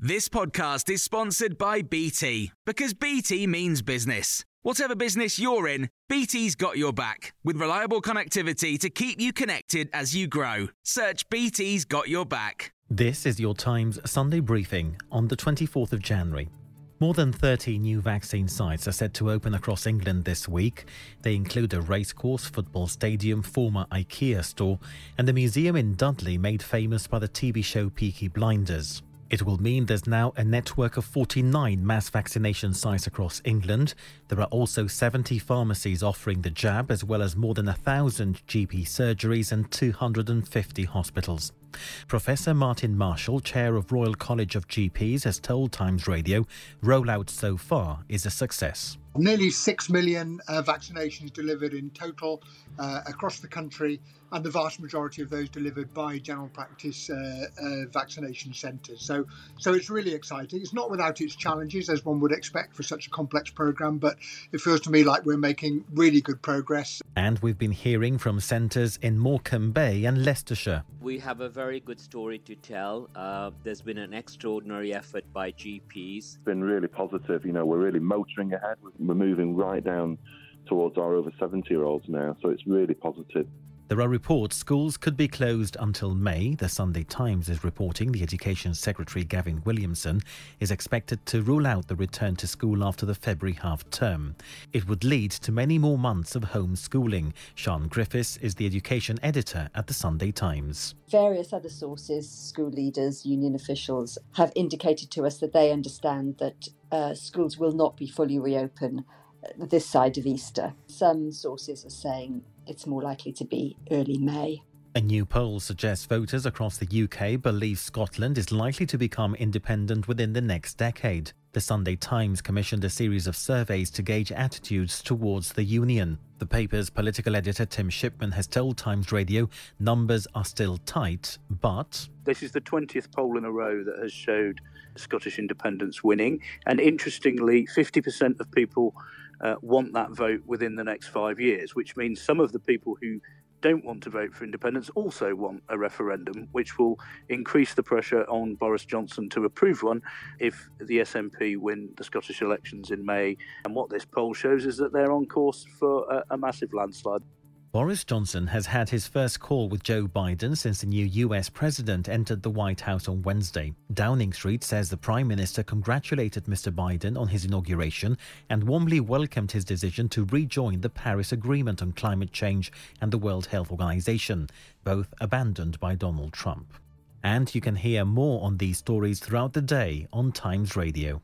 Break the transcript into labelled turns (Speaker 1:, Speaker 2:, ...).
Speaker 1: This podcast is sponsored by BT because BT means business. Whatever business you're in, BT's got your back with reliable connectivity to keep you connected as you grow. Search BT's got your back.
Speaker 2: This is your Times Sunday briefing on the 24th of January. More than 30 new vaccine sites are set to open across England this week. They include a racecourse, football stadium, former IKEA store, and a museum in Dudley made famous by the TV show Peaky Blinders. It will mean there's now a network of 49 mass vaccination sites across England. There are also 70 pharmacies offering the jab, as well as more than 1,000 GP surgeries and 250 hospitals. Professor Martin Marshall, chair of Royal College of GPs, has told Times Radio rollout so far is a success.
Speaker 3: Nearly 6 million uh, vaccinations delivered in total uh, across the country, and the vast majority of those delivered by general practice uh, uh, vaccination centres. So, so it's really exciting. It's not without its challenges, as one would expect for such a complex programme, but it feels to me like we're making really good progress.
Speaker 2: And we've been hearing from centres in Morecambe Bay and Leicestershire.
Speaker 4: We have a very good story to tell. Uh, there's been an extraordinary effort by GPs.
Speaker 5: It's been really positive. You know, we're really motoring ahead. We're moving right down towards our over 70 year olds now, so it's really positive.
Speaker 2: There are reports schools could be closed until May. The Sunday Times is reporting the Education Secretary Gavin Williamson is expected to rule out the return to school after the February half term. It would lead to many more months of homeschooling. Sian Griffiths is the education editor at the Sunday Times.
Speaker 6: Various other sources, school leaders, union officials, have indicated to us that they understand that uh, schools will not be fully reopened this side of Easter. Some sources are saying it's more likely to be early May.
Speaker 2: A new poll suggests voters across the UK believe Scotland is likely to become independent within the next decade. The Sunday Times commissioned a series of surveys to gauge attitudes towards the Union. The paper's political editor Tim Shipman has told Times Radio numbers are still tight, but.
Speaker 7: This is the 20th poll in a row that has showed Scottish independence winning. And interestingly, 50% of people uh, want that vote within the next five years, which means some of the people who don't want to vote for independence also want a referendum, which will increase the pressure on Boris Johnson to approve one if the SNP win the Scottish elections in May. And what this poll shows is that they're on course for a, a massive landslide.
Speaker 2: Boris Johnson has had his first call with Joe Biden since the new US president entered the White House on Wednesday. Downing Street says the Prime Minister congratulated Mr. Biden on his inauguration and warmly welcomed his decision to rejoin the Paris Agreement on climate change and the World Health Organization, both abandoned by Donald Trump. And you can hear more on these stories throughout the day on Times Radio.